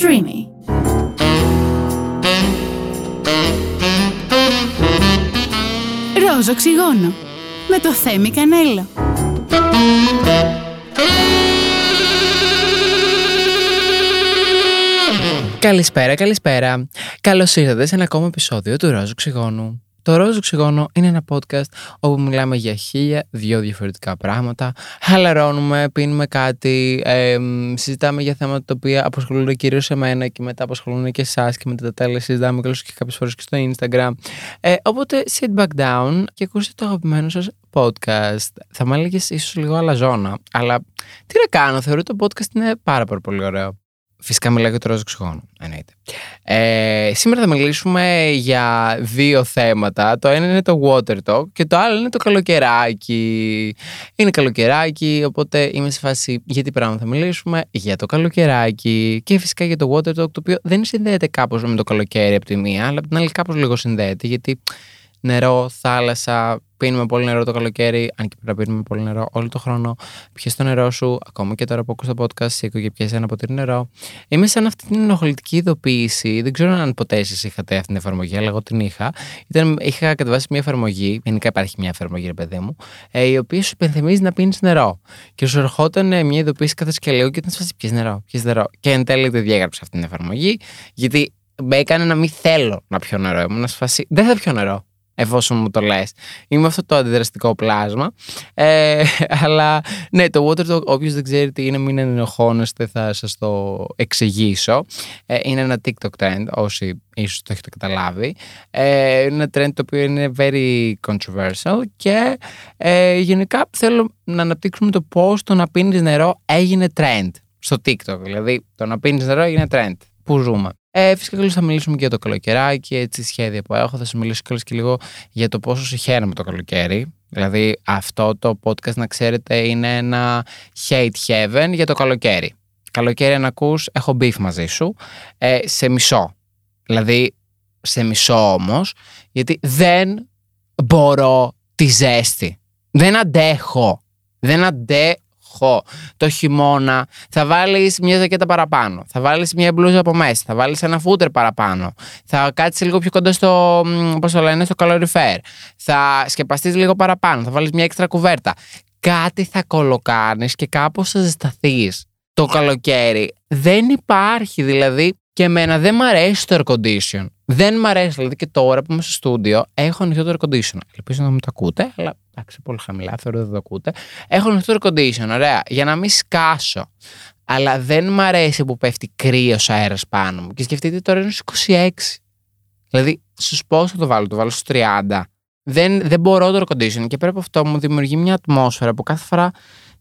Streamy. Ροζ οξυγόνο με το Θέμη Κανέλο. Καλησπέρα, καλησπέρα. Καλώς ήρθατε σε ένα ακόμα επεισόδιο του Ροζ Οξυγόνου. Το Ροζ Οξυγόνο είναι ένα podcast όπου μιλάμε για χίλια δυο διαφορετικά πράγματα. Χαλαρώνουμε, πίνουμε κάτι, ε, συζητάμε για θέματα τα οποία απασχολούν κυρίως εμένα και μετά απασχολούν και εσάς και μετά τα τέλη συζητάμε καλώ και κάποιες φορές και στο Instagram. Ε, οπότε sit back down και ακούστε το αγαπημένο σας podcast. Θα μου έλεγες ίσως λίγο αλαζόνα, αλλά τι να κάνω, θεωρώ το podcast είναι πάρα, πάρα πολύ ωραίο. Φυσικά μιλάω για το ροζ οξυγόνο, εννοείται. Ε, σήμερα θα μιλήσουμε για δύο θέματα. Το ένα είναι το water talk και το άλλο είναι το καλοκαιράκι. Είναι καλοκαιράκι, οπότε είμαι σε φάση για τι πράγμα θα μιλήσουμε. Για το καλοκαιράκι και φυσικά για το water talk, το οποίο δεν συνδέεται κάπως με το καλοκαίρι από τη μία, αλλά από την άλλη κάπως λίγο συνδέεται, γιατί νερό, θάλασσα, πίνουμε πολύ νερό το καλοκαίρι, αν και πρέπει να πίνουμε πολύ νερό όλο το χρόνο. Πιες το νερό σου, ακόμα και τώρα που ακούς το podcast, σήκω και πιες ένα ποτήρι νερό. Είμαι σαν αυτή την ενοχλητική ειδοποίηση. Δεν ξέρω αν ποτέ εσείς είχατε αυτή την εφαρμογή, αλλά εγώ την είχα. Ήταν, είχα κατεβάσει μια εφαρμογή, γενικά υπάρχει μια εφαρμογή, ρε παιδί μου, ε, η οποία σου υπενθυμίζει να πίνεις νερό. Και σου ερχόταν ε, μια ειδοποίηση κάθε και λίγο και ήταν σε φάση νερό, πιες νερό. Και εν τέλει δεν διέγραψα αυτή την εφαρμογή, γιατί με έκανε να μην θέλω να πιω νερό. Ήμουν σε φάση, δεν θα πιω νερό εφόσον μου το λες. Είμαι αυτό το αντιδραστικό πλάσμα. Ε, αλλά ναι, το Water όποιος δεν ξέρει τι είναι, μην ενοχώνεστε, θα σας το εξηγήσω. Ε, είναι ένα TikTok trend, όσοι ίσως το έχετε καταλάβει. Ε, είναι ένα trend το οποίο είναι very controversial και ε, γενικά θέλω να αναπτύξουμε το πώς το να πίνεις νερό έγινε trend στο TikTok. Δηλαδή, το να πίνεις νερό έγινε trend. Πού ζούμε. Ε, φυσικά και θα μιλήσουμε και για το καλοκαιράκι, έτσι σχέδια που έχω. Θα σα μιλήσω κιόλα και λίγο για το πόσο συγχαίρομαι το καλοκαίρι. Δηλαδή, αυτό το podcast να ξέρετε είναι ένα hate heaven για το καλοκαίρι. Καλοκαίρι, αν ακούς, έχω beef μαζί σου. Ε, σε μισό. Δηλαδή, σε μισό όμως, γιατί δεν μπορώ τη ζέστη. Δεν αντέχω. Δεν αντέχω το χειμώνα θα βάλεις μια ζακέτα παραπάνω. Θα βάλεις μια μπλούζα από μέσα. Θα βάλεις ένα φούτερ παραπάνω. Θα κάτσεις λίγο πιο κοντά στο, πώς το λένε, στο καλοριφέρ. Θα σκεπαστείς λίγο παραπάνω. Θα βάλεις μια έξτρα κουβέρτα. Κάτι θα κολοκάνεις και κάπως θα ζεσταθείς. Το καλοκαίρι δεν υπάρχει δηλαδή και εμένα δεν μ' αρέσει το air condition. Δεν μ' αρέσει. Δηλαδή και τώρα που είμαι στο στούντιο έχω ανοιχτό το air condition. Ελπίζω να μην το ακούτε, αλλά εντάξει, πολύ χαμηλά. Θεωρώ ότι δεν το ακούτε. Έχω ανοιχτό το air condition, ωραία. Για να μην σκάσω. Αλλά δεν μ' αρέσει που πέφτει κρύος αέρας πάνω μου. Και σκεφτείτε τώρα είναι στους 26. Δηλαδή, στους πόσο θα το βάλω, το βάλω στους 30. Δεν, δεν μπορώ το air condition και πρέπει αυτό μου δημιουργεί μια ατμόσφαιρα που κάθε φορά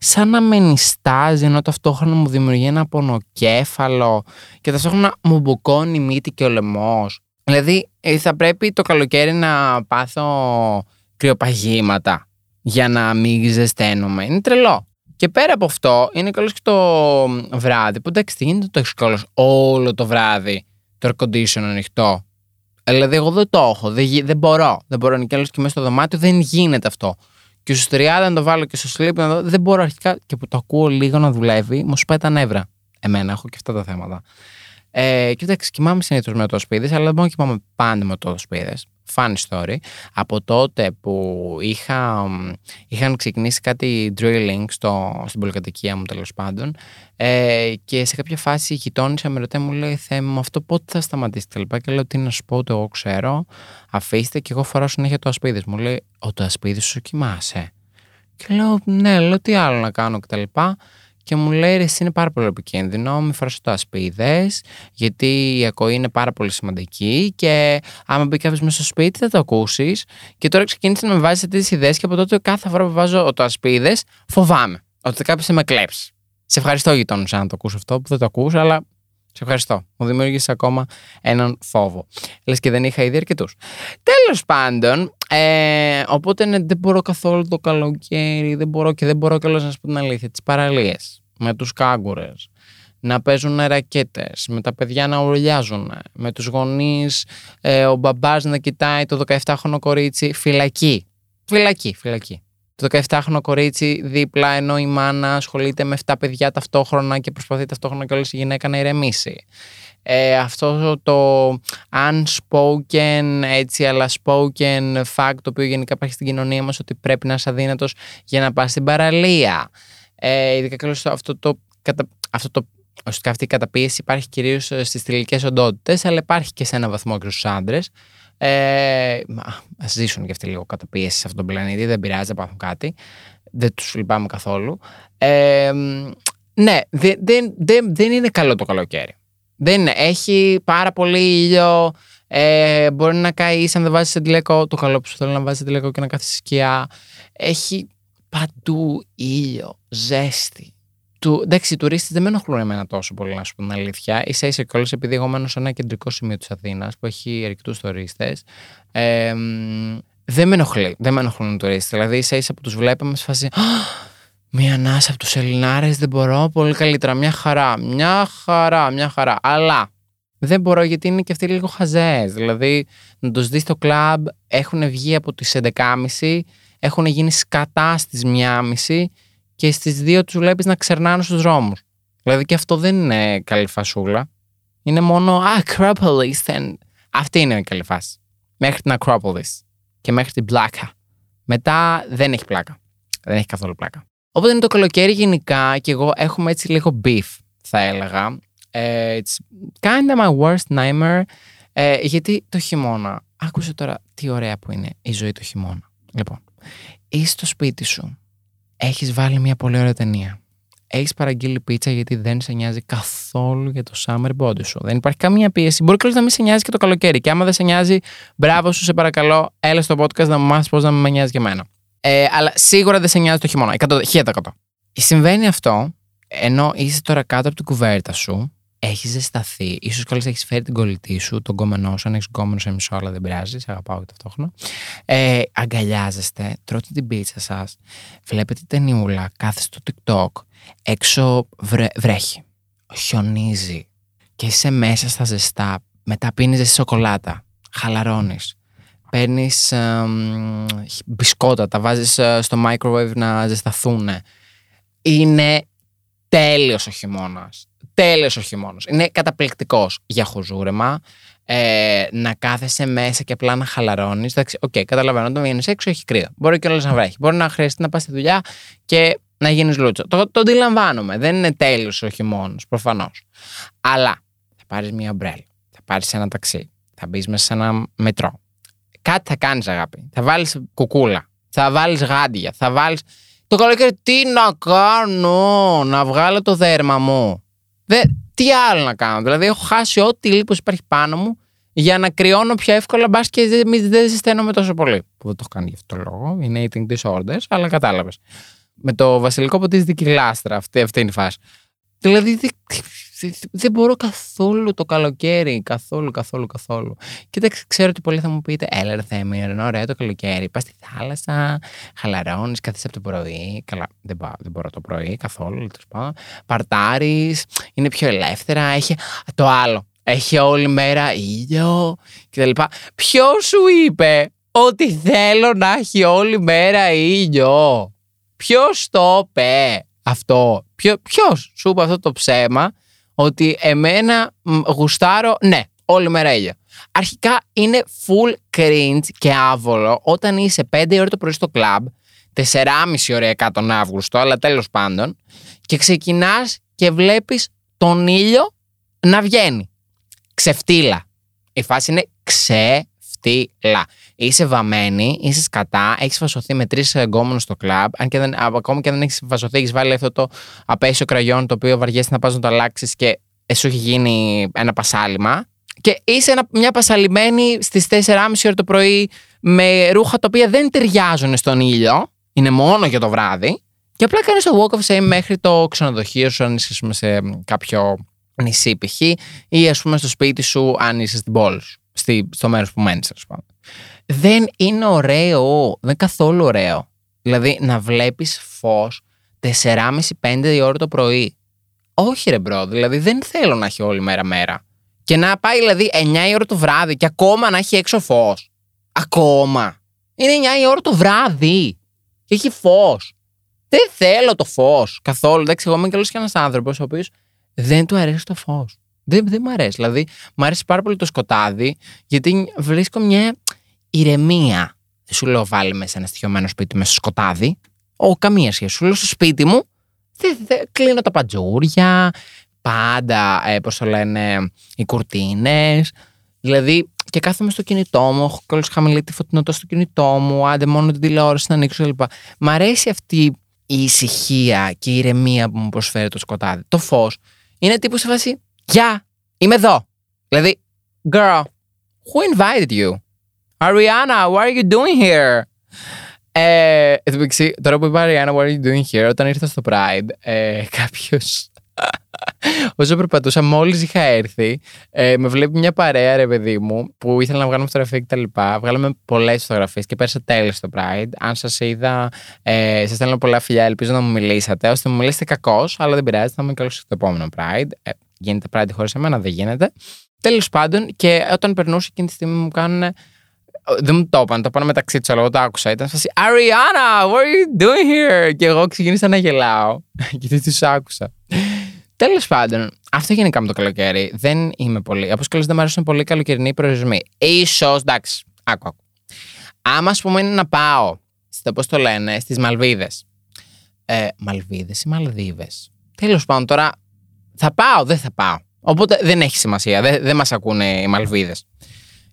σαν να με νιστάζει ενώ ταυτόχρονα μου δημιουργεί ένα πονοκέφαλο και ταυτόχρονα μου μπουκώνει η μύτη και ο λαιμός. Δηλαδή ε, θα πρέπει το καλοκαίρι να πάθω κρυοπαγήματα για να μην ζεσταίνομαι. Είναι τρελό. Και πέρα από αυτό, είναι καλός και το βράδυ. Που εντάξει, τι γίνεται το έχεις καλώ όλο το βράδυ το air condition ανοιχτό. Δηλαδή, εγώ δεν το έχω. Δεν, δεν μπορώ. Δεν μπορώ. Είναι και και μέσα στο δωμάτιο. Δεν γίνεται αυτό. Και στους 30 να το βάλω και στο sleep να δω, δεν μπορώ αρχικά και που το ακούω λίγο να δουλεύει, μου σπάει τα νεύρα. Εμένα έχω και αυτά τα θέματα. Ε, και εντάξει, κοιμάμαι συνήθως με το σπίδι, αλλά δεν μπορώ να κοιμάμαι πάντα με το σπίδι. Fun story. Από τότε που είχα, είχαν ξεκινήσει κάτι drilling στο, στην πολυκατοικία μου τέλος πάντων ε, και σε κάποια φάση η γειτόνισσα με ρωτάει μου λέει θέμα αυτό πότε θα σταματήσει και λοιπά και λέω τι να σου πω το εγώ ξέρω αφήστε και εγώ φοράω συνέχεια το ασπίδι μου λέει ο το ασπίδι σου κοιμάσαι και λέω ναι λέω τι άλλο να κάνω κτλ και μου λέει εσύ είναι πάρα πολύ επικίνδυνο, μη φοράς το ασπίδες, γιατί η ακοή είναι πάρα πολύ σημαντική και άμα μπει κάποιος μέσα στο σπίτι θα το ακούσεις και τώρα ξεκίνησε να με βάζει τέτοιες ιδέες και από τότε κάθε φορά που βάζω το ασπίδες φοβάμαι ότι κάποιος θα με κλέψει. Σε ευχαριστώ γειτόνου αν το ακούσω αυτό που δεν το ακούσω, αλλά σε ευχαριστώ. Μου δημιούργησες ακόμα έναν φόβο. Λες και δεν είχα ήδη αρκετούς. Τέλος πάντων, ε, οπότε ναι, δεν μπορώ καθόλου το καλοκαίρι, δεν μπορώ και δεν μπορώ κιόλας να σα πω την αλήθεια. Τις παραλίες με τους κάγκουρες, να παίζουν ρακέτες, με τα παιδιά να ουρλιάζουν, με τους γονείς, ε, ο μπαμπάς να κοιτάει το 17χρονο κορίτσι. Φυλακή. Φυλακή, φυλακή. Το 17χρονο κορίτσι δίπλα, ενώ η μάνα ασχολείται με 7 παιδιά ταυτόχρονα και προσπαθεί ταυτόχρονα και όλη η γυναίκα να ηρεμήσει. Ε, αυτό το unspoken έτσι αλλά spoken fact το οποίο γενικά υπάρχει στην κοινωνία μας ότι πρέπει να είσαι αδύνατος για να πας στην παραλία. Ε, ειδικά και αυτό το, αυτό το Ουσιαστικά αυτή η καταπίεση υπάρχει κυρίως στις θηλυκές οντότητες, αλλά υπάρχει και σε ένα βαθμό και στους άντρες. Ε, Α ζήσουν και αυτοί λίγο καταπίεσης σε αυτόν τον πλανήτη, δεν πειράζει, δεν πάθουν κάτι. Δεν τους λυπάμαι καθόλου. Ε, ναι, δεν, δεν, δεν είναι καλό το καλοκαίρι. Δεν είναι. Έχει πάρα πολύ ήλιο. Ε, μπορεί να καεί αν δεν βάζεις αντιλέκο. Το καλό που σου θέλει να βάζεις αντιλέκο και να κάθει σκιά. Έχει παντού ήλιο, ζέστη. Του, εντάξει, οι τουρίστες δεν με ενοχλούν εμένα τόσο πολύ, να σου πω την αλήθεια. σα ίσα κιόλας επειδή εγώ μένω σε ένα κεντρικό σημείο της Αθήνας που έχει ερεκτού τουρίστες. Ε, δεν με ενοχλεί. Δεν με ενοχλούν οι τουρίστες. Δηλαδή, ίσα ίσα που τους βλέπαμε, σε φάση. Μία ανάσα από τους Ελληνάρες δεν μπορώ. Πολύ καλύτερα. Μια χαρά. Μια χαρά. Μια χαρά. Αλλά δεν μπορώ γιατί είναι και αυτοί λίγο χαζές. Δηλαδή, να τους δεις στο κλαμπ, έχουν βγει από τις 11.30, έχουν γίνει σκατά στις 1.30 και στις 2 τους βλέπεις να ξερνάνε στους δρόμους. Δηλαδή και αυτό δεν είναι καλή φασούλα. Είναι μόνο Acropolis. Αυτή είναι η καλή φάση. Μέχρι την Acropolis και μέχρι την πλάκα. Μετά δεν έχει πλάκα. Δεν έχει καθόλου πλάκα. Οπότε είναι το καλοκαίρι γενικά και εγώ έχουμε έτσι λίγο beef, θα έλεγα. Ε, it's kind of my worst nightmare. Ε, γιατί το χειμώνα, άκουσε τώρα τι ωραία που είναι η ζωή το χειμώνα. Λοιπόν, είσαι στο σπίτι σου, έχεις βάλει μια πολύ ωραία ταινία. Έχεις παραγγείλει πίτσα γιατί δεν σε νοιάζει καθόλου για το summer body σου. Δεν υπάρχει καμία πίεση. Μπορεί και να μην σε νοιάζει και το καλοκαίρι. Και άμα δεν σε νοιάζει, μπράβο σου, σε παρακαλώ, έλα στο podcast να μου μάθεις πώς να με νοιάζει και εμένα. Ε, αλλά σίγουρα δεν σε νοιάζει το χειμώνα. 1000%. Συμβαίνει αυτό ενώ είσαι τώρα κάτω από την κουβέρτα σου, έχεις ζεσταθεί, ίσως κιόλας έχεις φέρει την κολλητή σου, τον κόμενό σου, αν έχεις κόμενο σε μισό, αλλά δεν πειράζει, σε αγαπάω και ταυτόχρονα. Ε, αγκαλιάζεστε, τρώτε την πίτσα σας, βλέπετε ταινιούλα, κάθεστε στο TikTok, έξω βρε, βρέχει, χιονίζει. Και είσαι μέσα στα ζεστά. Μετά πίνεις ζεστή σοκολάτα, χαλαρώνεις. Παίρνεις μπισκότα, τα βάζεις ε, στο microwave να ζεσταθούν. Είναι τέλειος ο χειμώνας. Τέλειος ο χειμώνας. Είναι καταπληκτικός για χουζούρεμα. Ε, να κάθεσαι μέσα και απλά να χαλαρώνεις. Εντάξει, okay, καταλαβαίνω. Όταν βγαίνεις έξω έχει κρύο. Μπορεί και όλο να βρέχει. Μπορεί να χρειαστεί να πας στη δουλειά και να γίνεις λούτσο. Το, το αντιλαμβάνομαι. Δεν είναι τέλειος ο χειμώνας, προφανώς. Αλλά θα πάρεις μια ομπρέλα. Θα πάρεις ένα ταξί. Θα μπεις μέσα σε ένα μετρό. Κάτι θα κάνεις, αγάπη. Θα βάλεις κουκούλα. Θα βάλεις γάντια. Θα βάλει. Το καλοκαίρι τι να κάνω, να βγάλω το δέρμα μου. Δε, τι άλλο να κάνω. Δηλαδή, έχω χάσει ό,τι λίπος υπάρχει πάνω μου για να κρυώνω πιο εύκολα, μπας και δεν δε ζεσταίνομαι τόσο πολύ. Που δεν το έχω κάνει γι' αυτό το λόγο. Είναι eating disorders, αλλά κατάλαβες. Με το βασιλικό ποτίζεται και λάστρα. Αυτή, αυτή είναι η φάση. Δηλαδή, δεν μπορώ καθόλου το καλοκαίρι. Καθόλου, καθόλου, καθόλου. Κοίταξε, ξέρω ότι πολλοί θα μου πείτε, έλα ρε Θέμη, είναι ωραίο το καλοκαίρι. Πας στη θάλασσα, χαλαρώνεις, κάθεσαι από το πρωί. Καλά, δεν, πάω, δεν μπορώ το πρωί καθόλου, τέλος Παρτάρεις, είναι πιο ελεύθερα. Έχει το άλλο. Έχει όλη μέρα ήλιο κτλ. Ποιος σου είπε ότι θέλω να έχει όλη μέρα ήλιο; Ποιος το είπε αυτό; Ποιος σου είπε αυτό το ψέμα; Ότι εμένα γουστάρω, ναι, όλη μέρα ήλιο. Αρχικά είναι full cringe και άβολο όταν είσαι 5 ώρα το πρωί στο κλαμπ, 4,5 ώρα τον Αύγουστο, αλλά τέλος πάντων, και ξεκινάς και βλέπεις τον ήλιο να βγαίνει. Ξεφτύλα. Η φάση είναι ξεφτύλα. Είσαι βαμμένη, είσαι σκατά, έχεις φασωθεί με τρεις εγκόμενου στο κλαμπ. Αν και δεν, ακόμα και αν δεν έχεις φασωθεί, έχεις βάλει αυτό το απέσιο κραγιόν το οποίο βαριέσαι να πας να το αλλάξεις και σου έχει γίνει ένα πασάλιμα. Και είσαι ένα, μια πασαλημένη στις 4.30 ώρα το πρωί με ρούχα τα οποία δεν ταιριάζουν στον ήλιο. Είναι μόνο για το βράδυ. Και απλά κάνεις το walk of shame μέχρι το ξενοδοχείο σου, αν είσαι σε κάποιο νησί π.χ. ή ας πούμε στο σπίτι σου, αν είσαι στην πόλη σου, στο μέρος που μένεις, ας πούμε δεν είναι ωραίο. Δεν είναι καθόλου ωραίο. Δηλαδή να βλέπεις φως 4,5-5 ώρα το πρωί. Όχι ρε bro, δηλαδή δεν θέλω να έχει όλη μέρα μέρα. Και να πάει δηλαδή 9 ώρα το βράδυ και ακόμα να έχει έξω φως. Ακόμα. Είναι 9 η ώρα το βράδυ. Και έχει φως. Δεν θέλω το φως καθόλου. Εντάξει, εγώ είμαι καλό και ένας άνθρωπος ο οποίος δεν του αρέσει το φως. Δεν, δεν μου αρέσει. Δηλαδή, μου αρέσει πάρα πολύ το σκοτάδι, γιατί βρίσκω μια ηρεμία. Δεν σου λέω βάλει μέσα ένα στοιχειωμένο σπίτι μέσα στο σκοτάδι. Ο, καμία σχέση. Σου λέω στο σπίτι μου, δεν, δεν, κλείνω τα παντζούρια, πάντα, ε, πώς το λένε, οι κουρτίνες. Δηλαδή, και κάθομαι στο κινητό μου, έχω κόλλος χαμηλή τη φωτεινότητα στο κινητό μου, άντε μόνο την τηλεόραση να ανοίξω κλπ. Μ' αρέσει αυτή η ησυχία και η ηρεμία που μου προσφέρει το σκοτάδι. Το φως είναι τύπου σε βάση, γεια, είμαι εδώ. Δηλαδή, girl, who invited you? Ariana, what are you doing here? Ε, τώρα που είπα Ariana, what are you doing here, όταν ήρθα στο Pride, ε, κάποιος. Όσο περπατούσα, μόλις είχα έρθει, ε, με βλέπει μια παρέα, ρε παιδί μου, που ήθελα να βγάλουμε φωτογραφία κτλ. Βγάλαμε πολλές φωτογραφίες και πέρασα τέλεια στο Pride. Αν σας είδα, ε, σας στέλνω πολλά φιλιά, ελπίζω να μου μιλήσατε. Ώστε μου μιλήσετε κακώς, αλλά δεν πειράζει, θα είμαι καλός στο επόμενο Pride. Ε, γίνεται Pride χωρίς εμένα, δεν γίνεται. Τέλος πάντων, και όταν περνούσε εκείνη τη στιγμή μου κάνουν δεν μου το είπαν, το είπαν μεταξύ τους, αλλά εγώ το άκουσα. Ήταν φάση Ariana, what are you doing here? Και εγώ ξεκίνησα να γελάω. Γιατί τους άκουσα. Τέλος πάντων, αυτό γενικά με το καλοκαίρι. Δεν είμαι πολύ. Όπως καλώ δεν μου αρέσουν πολύ καλοκαιρινοί προορισμοί. σω, εντάξει, άκου, άκου. Άμα ας πούμε είναι να πάω, στο πώς το λένε, στις Μαλβίδε. Ε, Μαλβίδε ή Μαλδίβες. Τέλος πάντων, τώρα θα πάω, δεν θα πάω. Οπότε δεν έχει σημασία. Δεν, δεν μας ακούνε οι Μαλβίδε.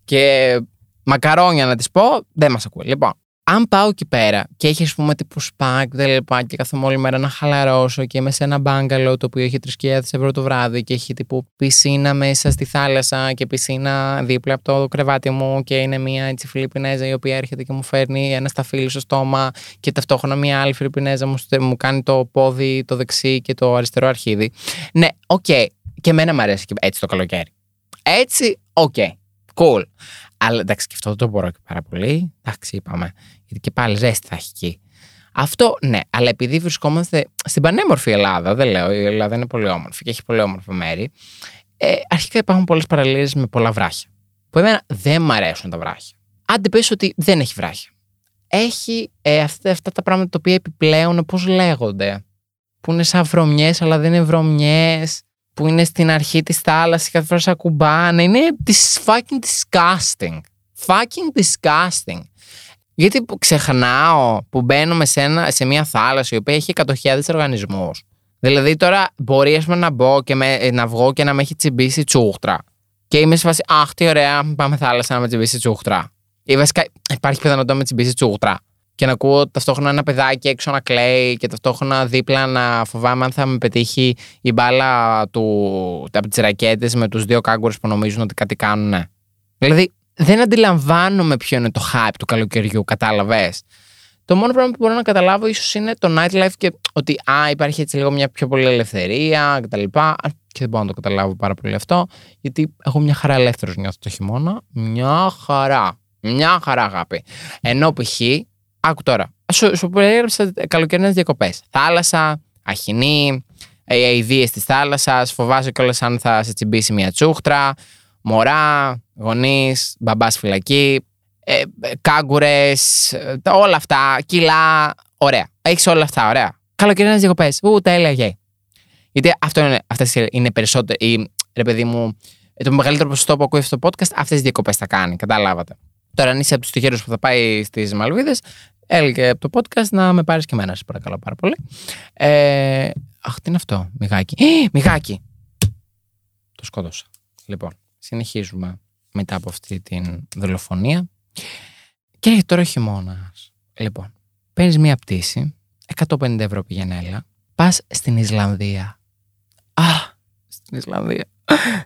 Και μακαρόνια να τη πω, δεν μας ακούει. Λοιπόν, αν πάω εκεί πέρα και έχει, ας πούμε, τύπου σπακ λοιπά και κάθομαι όλη μέρα να χαλαρώσω και είμαι σε ένα μπάγκαλο το οποίο έχει 3.000 ευρώ το βράδυ και έχει τύπου πισίνα μέσα στη θάλασσα και πισίνα δίπλα από το κρεβάτι μου και είναι μια έτσι Φιλιππινέζα η οποία έρχεται και μου φέρνει ένα σταφύλι στο στόμα και ταυτόχρονα μια άλλη Φιλιππινέζα μου, μου κάνει το πόδι, το δεξί και το αριστερό αρχίδι. Ναι, okay. Και εμένα μου αρέσει έτσι το καλοκαίρι. Έτσι, okay. Cool. Αλλά εντάξει, και αυτό δεν το μπορώ και πάρα πολύ. Εντάξει, είπαμε. Γιατί και πάλι ζέστη θα έχει εκεί. Αυτό ναι, αλλά επειδή βρισκόμαστε στην πανέμορφη Ελλάδα, δεν λέω, η Ελλάδα είναι πολύ όμορφη και έχει πολύ όμορφα μέρη. Ε, αρχικά υπάρχουν πολλές παραλίες με πολλά βράχια. Που εμένα δεν μ' αρέσουν τα βράχια. Άντε πες ότι δεν έχει βράχια. Έχει ε, αυτά, αυτά τα πράγματα τα οποία επιπλέον, πώς λέγονται. Που είναι σαν βρωμιές, αλλά δεν είναι βρωμιές που είναι στην αρχή της θάλασσας και κάθε φορά σε ακουμπάνε. Είναι fucking disgusting. Fucking disgusting. Γιατί ξεχνάω που μπαίνουμε σε, ένα, σε μια θάλασσα η οποία έχει 100.000 οργανισμούς. Δηλαδή τώρα μπορεί πούμε, να μπω και με, να βγω και να με έχει τσιμπήσει τσούχτρα. Και είμαι σε φάση, αχ τι ωραία, πάμε θάλασσα να με τσιμπήσει τσούχτρα. Ή βασικά υπάρχει πιθανότητα να με τσιμπήσει τσούχτρα και να ακούω ταυτόχρονα ένα παιδάκι έξω να κλαίει και ταυτόχρονα δίπλα να φοβάμαι αν θα με πετύχει η μπάλα του, από τις ρακέτες με τους δύο κάγκουρες που νομίζουν ότι κάτι κάνουν. Δηλαδή, δεν αντιλαμβάνομαι ποιο είναι το hype του καλοκαιριού, κατάλαβες. Το μόνο πράγμα που μπορώ να καταλάβω ίσως είναι το nightlife και ότι α, υπάρχει έτσι λίγο μια πιο πολύ ελευθερία κτλ. Και δεν μπορώ να το καταλάβω πάρα πολύ αυτό, γιατί έχω μια χαρά ελεύθερος νιώθω το χειμώνα. Μια χαρά. Μια χαρά αγάπη. Ενώ π.χ. Άκου τώρα. Σου, σου περιέγραψα καλοκαιρινές διακοπές. Θάλασσα, αχινή, αειδίε της θάλασσας, φοβάσαι κιόλας αν θα σε τσιμπήσει μια τσούχτρα, μωρά, γονείς, μπαμπάς φυλακή, ε, κάγκουρες, ε, όλα αυτά, κιλά. Ωραία. Έχεις όλα αυτά, ωραία. Καλοκαιρινές διακοπές. Ού, τα έλεγε. Γιατί αυτό είναι, αυτές είναι περισσότερο. Ή, ρε παιδί μου, το μεγαλύτερο ποσοστό που ακούει αυτό το podcast, αυτές τι διακοπές θα κάνει. Καταλάβατε. Τώρα, αν είσαι από τους τυχερούς που θα πάει στις Μαλβίδες, έλεγε από το podcast να με πάρεις και εμένα, σε παρακαλώ πάρα πολύ. Ε, αχ, τι είναι αυτό, μιγάκι. Ε, μιγάκι! Το σκότωσα. Λοιπόν, συνεχίζουμε μετά από αυτή την δολοφονία. Και έρχεται τώρα ο χειμώνας. Λοιπόν, παίρνει μία πτήση, 150 ευρώ πηγαίνει έλα, πας στην Ισλανδία. Α, στην Ισλανδία.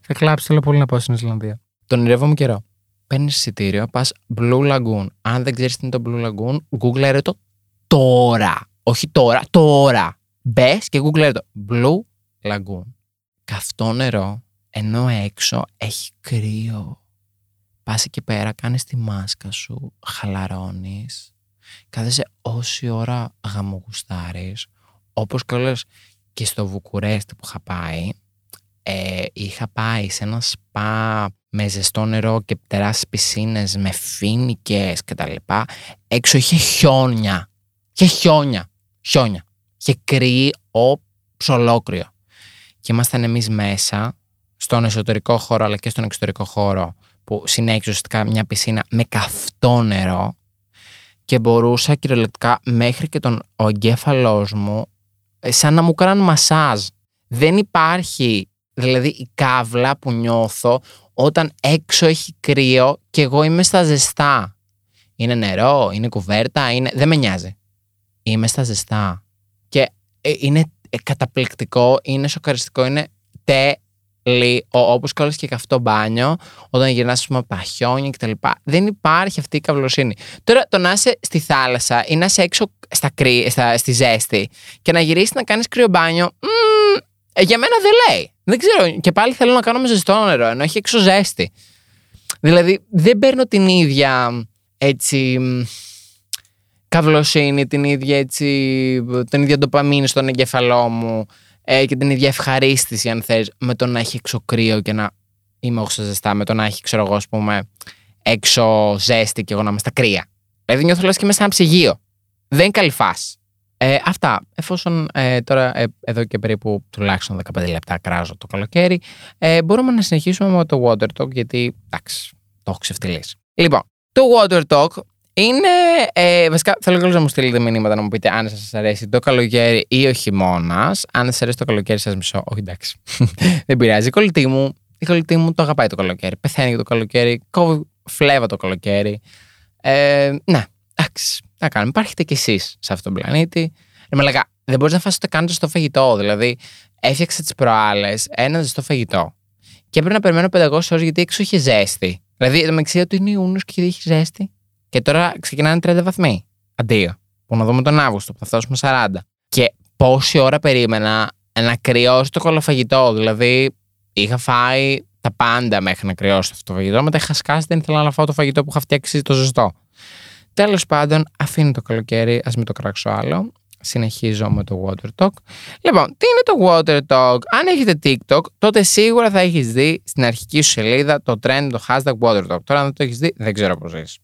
Θα κλάψει, θέλω πολύ να πάω στην Ισλανδία. Τον ονειρεύομαι καιρό παίρνεις εισιτήριο, πας Blue Lagoon. Αν δεν ξέρεις τι είναι το Blue Lagoon, google το τώρα. Όχι τώρα, τώρα. Μπες και google το. Blue Lagoon. Καυτό νερό, ενώ έξω έχει κρύο. Πας εκεί πέρα, κάνεις τη μάσκα σου, χαλαρώνεις. Κάθεσαι όση ώρα γαμογουστάρεις. Όπως κιόλα και στο Βουκουρέστι που είχα πάει, ε, είχα πάει σε ένα σπα με ζεστό νερό και τεράστιες πισίνες με φίνικες και τα λοιπά. Έξω είχε χιόνια. Είχε χιόνια. Χιόνια. Είχε κρύο ολόκληρο. Και ήμασταν εμείς μέσα, στον εσωτερικό χώρο αλλά και στον εξωτερικό χώρο, που συνέχιζε ουσιαστικά μια πισίνα με καυτό νερό. Και μπορούσα κυριολεκτικά μέχρι και τον ο εγκέφαλός μου, ε, σαν να μου κάνουν μασάζ. Δεν υπάρχει, δηλαδή, η κάβλα που νιώθω όταν έξω έχει κρύο και εγώ είμαι στα ζεστά. Είναι νερό, είναι κουβέρτα, είναι... δεν με νοιάζει. Είμαι στα ζεστά. Και ε, είναι ε, καταπληκτικό, είναι σοκαριστικό, είναι τέλειο. Όπως και και καυτό μπάνιο, όταν γυρνάς από τα χιόνια κτλ. Δεν υπάρχει αυτή η καυλοσύνη. Τώρα το να είσαι στη θάλασσα ή να είσαι έξω στα κρύ, στα, στη ζέστη και να γυρίσεις να κάνεις κρύο μπάνιο, ε, για μένα δεν λέει. Δεν ξέρω. Και πάλι θέλω να κάνω με ζεστό νερό, ενώ έχει έξω ζέστη. Δηλαδή δεν παίρνω την ίδια έτσι καυλοσύνη, την ίδια έτσι, την ίδια ντοπαμίνη στον εγκεφαλό μου ε, και την ίδια ευχαρίστηση αν θες με το να έχει έξω κρύο και να είμαι εγώ ζεστά, με το να έχει ξέρω εγώ ας πούμε έξω ζέστη και εγώ να είμαι στα κρύα. Δηλαδή νιώθω λες και είμαι σε ένα ψυγείο. Δεν είναι καλή φάση. Ε, αυτά. Εφόσον ε, τώρα ε, εδώ και περίπου τουλάχιστον 15 λεπτά κράζω το καλοκαίρι, ε, μπορούμε να συνεχίσουμε με το water talk γιατί εντάξει, το έχω ξεφτυλίσει. Λοιπόν, το water talk είναι. Ε, βασικά, θέλω και να μου στείλετε μηνύματα να μου πείτε αν σας αρέσει το καλοκαίρι ή ο χειμώνας. Αν σας αρέσει το καλοκαίρι, σας μισώ. Όχι, εντάξει. Δεν πειράζει. Η κολλητή μου, η κολλητή μου το αγαπάει το καλοκαίρι. Πεθαίνει για το καλοκαίρι. Κόβει φλέβα το καλοκαίρι. Ε, ναι, εντάξει. Να κάνουμε. Υπάρχετε κι εσείς σε αυτόν τον πλανήτη. Ε, με λέγα, δεν μπορείς να φας ούτε καν στο φαγητό. Δηλαδή, έφτιαξε τις προάλλες ένα ζεστό φαγητό. Και έπρεπε να περιμένω 500 ώρες γιατί έξω είχε ζέστη. Δηλαδή, το μεταξύ ότι είναι Ιούνιος και έχει ζέστη. Και τώρα ξεκινάνε 30 βαθμοί. Αντίο. Που να δούμε τον Αύγουστο που θα φτάσουμε 40. Και πόση ώρα περίμενα να κρυώσει το κολοφαγητό. Δηλαδή, είχα φάει τα πάντα μέχρι να κρυώσει αυτό το φαγητό. Μετά είχα σκάσει, δεν ήθελα να φάω το φαγητό που είχα φτιάξει το ζεστό. Τέλος πάντων, αφήνω το καλοκαίρι, ας μην το κράξω άλλο. Συνεχίζω με το Water Talk. Λοιπόν, τι είναι το Water Talk; Αν έχετε TikTok, τότε σίγουρα θα έχεις δει στην αρχική σου σελίδα το trend, το hashtag Water Talk. Τώρα, αν δεν το έχεις δει, δεν ξέρω πώς είσαι.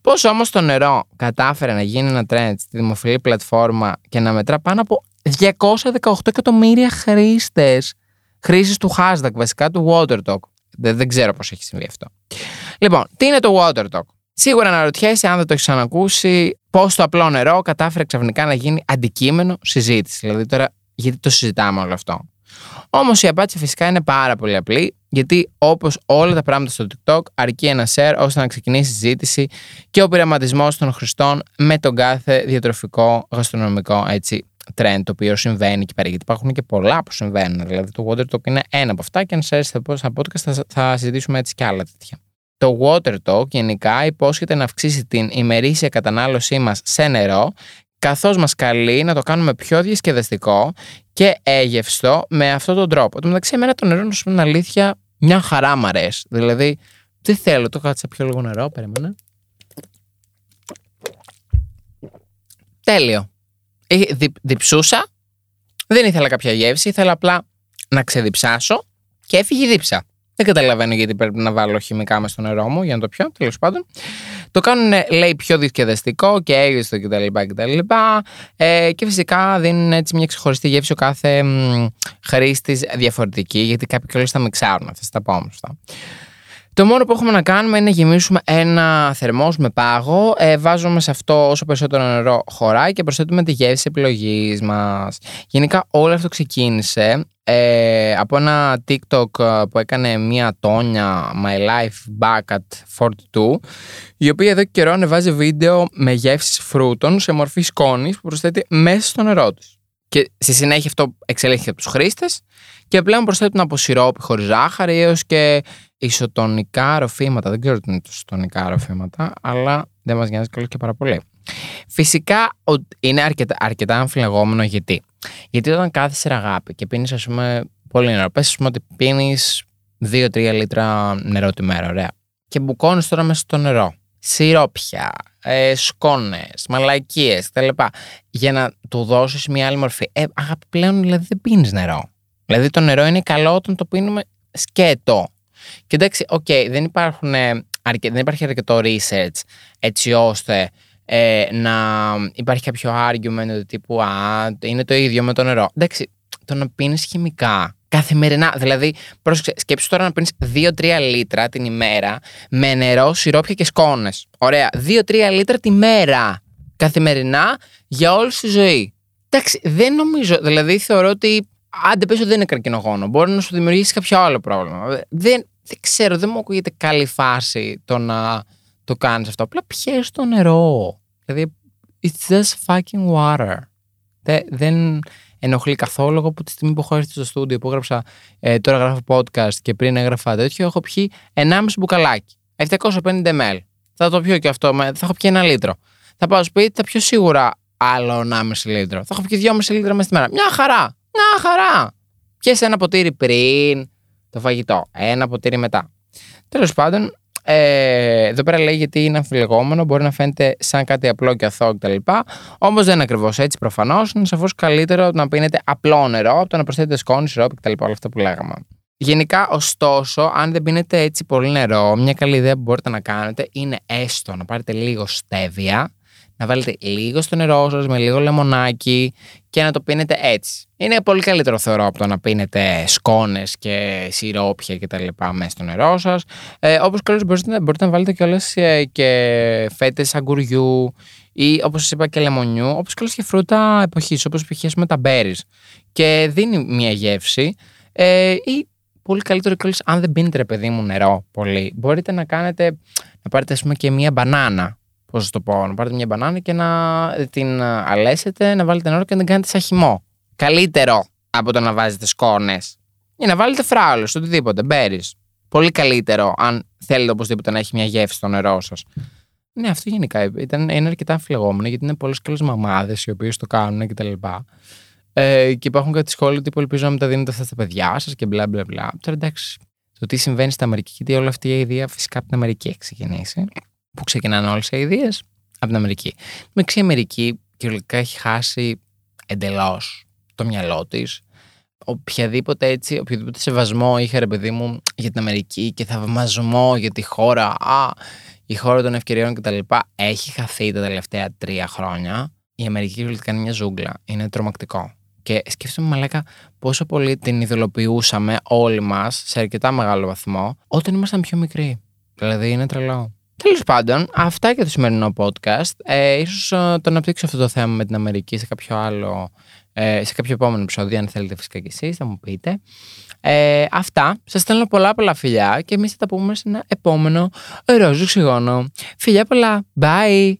Πώς όμως το νερό κατάφερε να γίνει ένα trend στη δημοφιλή πλατφόρμα και να μετρά πάνω από 218 εκατομμύρια χρήστες; Χρήσει του hashtag, βασικά του Water Talk. Δεν, δεν ξέρω πώς έχει συμβεί αυτό. Λοιπόν, τι είναι το Water Talk; Σίγουρα αναρωτιέσαι, αν δεν το έχεις ξανακούσει, πώς το απλό νερό κατάφερε ξαφνικά να γίνει αντικείμενο συζήτηση. Δηλαδή τώρα, γιατί το συζητάμε όλο αυτό. Όμως η απάντηση φυσικά είναι πάρα πολύ απλή, γιατί όπως όλα τα πράγματα στο TikTok, αρκεί ένα share ώστε να ξεκινήσει η συζήτηση και ο πειραματισμός των χρηστών με τον κάθε διατροφικό, γαστρονομικό έτσι, trend το οποίο συμβαίνει εκεί πέρα. Γιατί υπάρχουν και πολλά που συμβαίνουν. Δηλαδή το Water Talk είναι ένα από αυτά και αν σας έρθει στα podcast θα, θα συζητήσουμε έτσι και άλλα τέτοια. Το Water Talk γενικά υπόσχεται να αυξήσει την ημερήσια κατανάλωσή μας σε νερό καθώς μας καλεί να το κάνουμε πιο διασκεδαστικό και έγευστο με αυτόν τον τρόπο. Το μεταξύ, εμένα το νερό, να σου πω αλήθεια, μια χαρά μ' αρέσει. Δηλαδή, τι θέλω, το κάτσα πιο λίγο νερό, περίμενα. Τέλειο. Δι, διψούσα, δεν ήθελα κάποια γεύση, ήθελα απλά να ξεδιψάσω και έφυγε η δίψα. Δεν καταλαβαίνω γιατί πρέπει να βάλω χημικά μες στο νερό μου για να το πιω, τέλος πάντων. Το κάνουν, λέει, πιο διασκεδαστικό και έγιστο κτλ. κτλ. Ε, και φυσικά δίνουν έτσι μια ξεχωριστή γεύση ο κάθε χρήστης διαφορετική, γιατί κάποιοι κιόλας θα μιξάρουν. Θα τα πω όμω αυτά. Το μόνο που έχουμε να κάνουμε είναι να γεμίσουμε ένα θερμός με πάγο, ε, βάζουμε σε αυτό όσο περισσότερο νερό χωράει και προσθέτουμε τη γεύση επιλογής μας. Γενικά όλο αυτό ξεκίνησε ε, από ένα TikTok ε, που έκανε μία τόνια My Life Back at 42 η οποία εδώ και καιρό ανεβάζει βίντεο με γεύσεις φρούτων σε μορφή σκόνης που προσθέτει μέσα στο νερό τους. Και στη συνέχεια αυτό εξελίχθηκε από τους χρήστες και πλέον προσθέτουν από σιρόπι χωρίς ζάχαρη έως και ισοτονικά ροφήματα. Δεν ξέρω τι είναι ισοτονικά ροφήματα, αλλά δεν μας νοιάζει καλώς και πάρα πολύ. Φυσικά είναι αρκετά, αρκετά αμφιλεγόμενο γιατί. Γιατί όταν κάθεσαι αγάπη και πίνεις ας πούμε πολύ νερό, πες ας πούμε ότι πίνεις 2-3 λίτρα νερό τη μέρα, ωραία. Και μπουκώνεις τώρα μέσα στο νερό. Σιρόπια, ε, σκόνες, μαλακίες κτλ. Για να του δώσεις μια άλλη μορφή. Ε, αγάπη πλέον δηλαδή δεν πίνεις νερό. Δηλαδή το νερό είναι καλό όταν το πίνουμε σκέτο. Και εντάξει, okay, δεν, υπάρχουν, δεν υπάρχει αρκετό research έτσι ώστε ε, να υπάρχει κάποιο argument του τύπου Α, είναι το ίδιο με το νερό. Εντάξει, το να πίνεις χημικά καθημερινά. Δηλαδή, πρόσεξε, σκέψου τώρα να πίνεις 2-3 λίτρα την ημέρα με νερό, σιρόπια και σκόνες. Ωραία. 2-3 λίτρα τη μέρα καθημερινά για όλη τη ζωή. Εντάξει, δεν νομίζω. Δηλαδή, θεωρώ ότι άντε πες ότι δεν είναι καρκινογόνο. Μπορεί να σου δημιουργήσει κάποιο άλλο πρόβλημα. Δεν, δεν ξέρω, δεν μου ακούγεται καλή φάση το να το κάνεις αυτό. Απλά πιέζει το νερό. Δηλαδή, it's just fucking water. Δεν, δεν ενοχλεί καθόλου. Εγώ από τη στιγμή που έχω έρθει στο στούντιο που έγραψα, ε, τώρα γράφω podcast και πριν έγραφα τέτοιο, έχω πιει 1,5 μπουκαλάκι. 750 ml. Θα το πιω και αυτό, θα έχω πιει ένα λίτρο. Θα πάω σπίτι, θα πιω σίγουρα άλλο 1,5 λίτρο. Θα έχω πιει 2,5 λίτρα μέσα στη μέρα. Μια χαρά. Μια χαρά. Πιέσαι ένα ποτήρι πριν το φαγητό. Ένα ποτήρι μετά. Τέλος πάντων, ε, εδώ πέρα λέει γιατί είναι αμφιλεγόμενο, μπορεί να φαίνεται σαν κάτι απλό και αθώο κτλ. Όμως δεν είναι ακριβώς έτσι προφανώς. Είναι σαφώς καλύτερο να πίνετε απλό νερό από το να προσθέτετε σκόνη, σιρόπι κτλ. Όλα αυτά που λέγαμε. Γενικά, ωστόσο, αν δεν πίνετε έτσι πολύ νερό, μια καλή ιδέα που μπορείτε να κάνετε είναι έστω να πάρετε λίγο στέβια να βάλετε λίγο στο νερό σας με λίγο λεμονάκι και να το πίνετε έτσι. Είναι πολύ καλύτερο θεωρώ από το να πίνετε σκόνες και σιρόπια και τα λοιπά μέσα στο νερό σας. Ε, Όπως καλώ μπορείτε, μπορείτε να βάλετε κιόλας ε, και φέτες αγκουριού ή όπως σας είπα και λεμονιού, όπως καλώ και φρούτα εποχής, όπως π.χ. με τα berries. Και δίνει μια γεύση. Ε, ή πολύ καλύτερο κιόλας αν δεν πίνετε ρε παιδί μου νερό πολύ. Μπορείτε να κάνετε, να πάρετε ας πούμε και μια μπανάνα Πώς το πω, να πάρετε μια μπανάνα και να την αλέσετε, να βάλετε νερό και να την κάνετε σαν χυμό. Καλύτερο από το να βάζετε σκόνες. Ή να βάλετε φράουλες, οτιδήποτε, μπέρις. Πολύ καλύτερο αν θέλετε οπωσδήποτε να έχει μια γεύση στο νερό σας. Ναι, αυτό γενικά ήταν, είναι αρκετά αμφιλεγόμενο γιατί είναι πολλές καλέ μαμάδες οι οποίες το κάνουν κτλ. Ε, και υπάρχουν κάτι σχόλια που ελπίζω να μεταδίνετε αυτά στα παιδιά σας και μπλα μπλα μπλα. Τώρα εντάξει, το τι συμβαίνει στην Αμερική, γιατί όλη αυτή η ιδέα φυσικά από την Αμερική έχει ξεκινήσει που ξεκινάνε όλες οι ιδέε από την Αμερική. Η Αμερική κυριολεκτικά έχει χάσει εντελώς το μυαλό της. Οποιαδήποτε έτσι, οποιοδήποτε σεβασμό είχε ρε παιδί μου για την Αμερική και θαυμασμό για τη χώρα, α, η χώρα των ευκαιριών κτλ. έχει χαθεί τα τελευταία τρία χρόνια. Η Αμερική κυριολεκτικά είναι μια ζούγκλα. Είναι τρομακτικό. Και σκέφτομαι, Μαλάκα, πόσο πολύ την ειδωλοποιούσαμε όλοι μας σε αρκετά μεγάλο βαθμό όταν ήμασταν πιο μικροί. Δηλαδή είναι τρελό. Τέλος πάντων, αυτά για το σημερινό podcast. Ε, ίσως ε, το αναπτύξω αυτό το θέμα με την Αμερική σε κάποιο άλλο, ε, σε κάποιο επόμενο επεισόδιο, αν θέλετε φυσικά κι εσείς, θα μου πείτε. Ε, αυτά. Σας στέλνω πολλά πολλά φιλιά και εμείς θα τα πούμε σε ένα επόμενο ρόζο ξυγόνο. Φιλιά πολλά. Bye!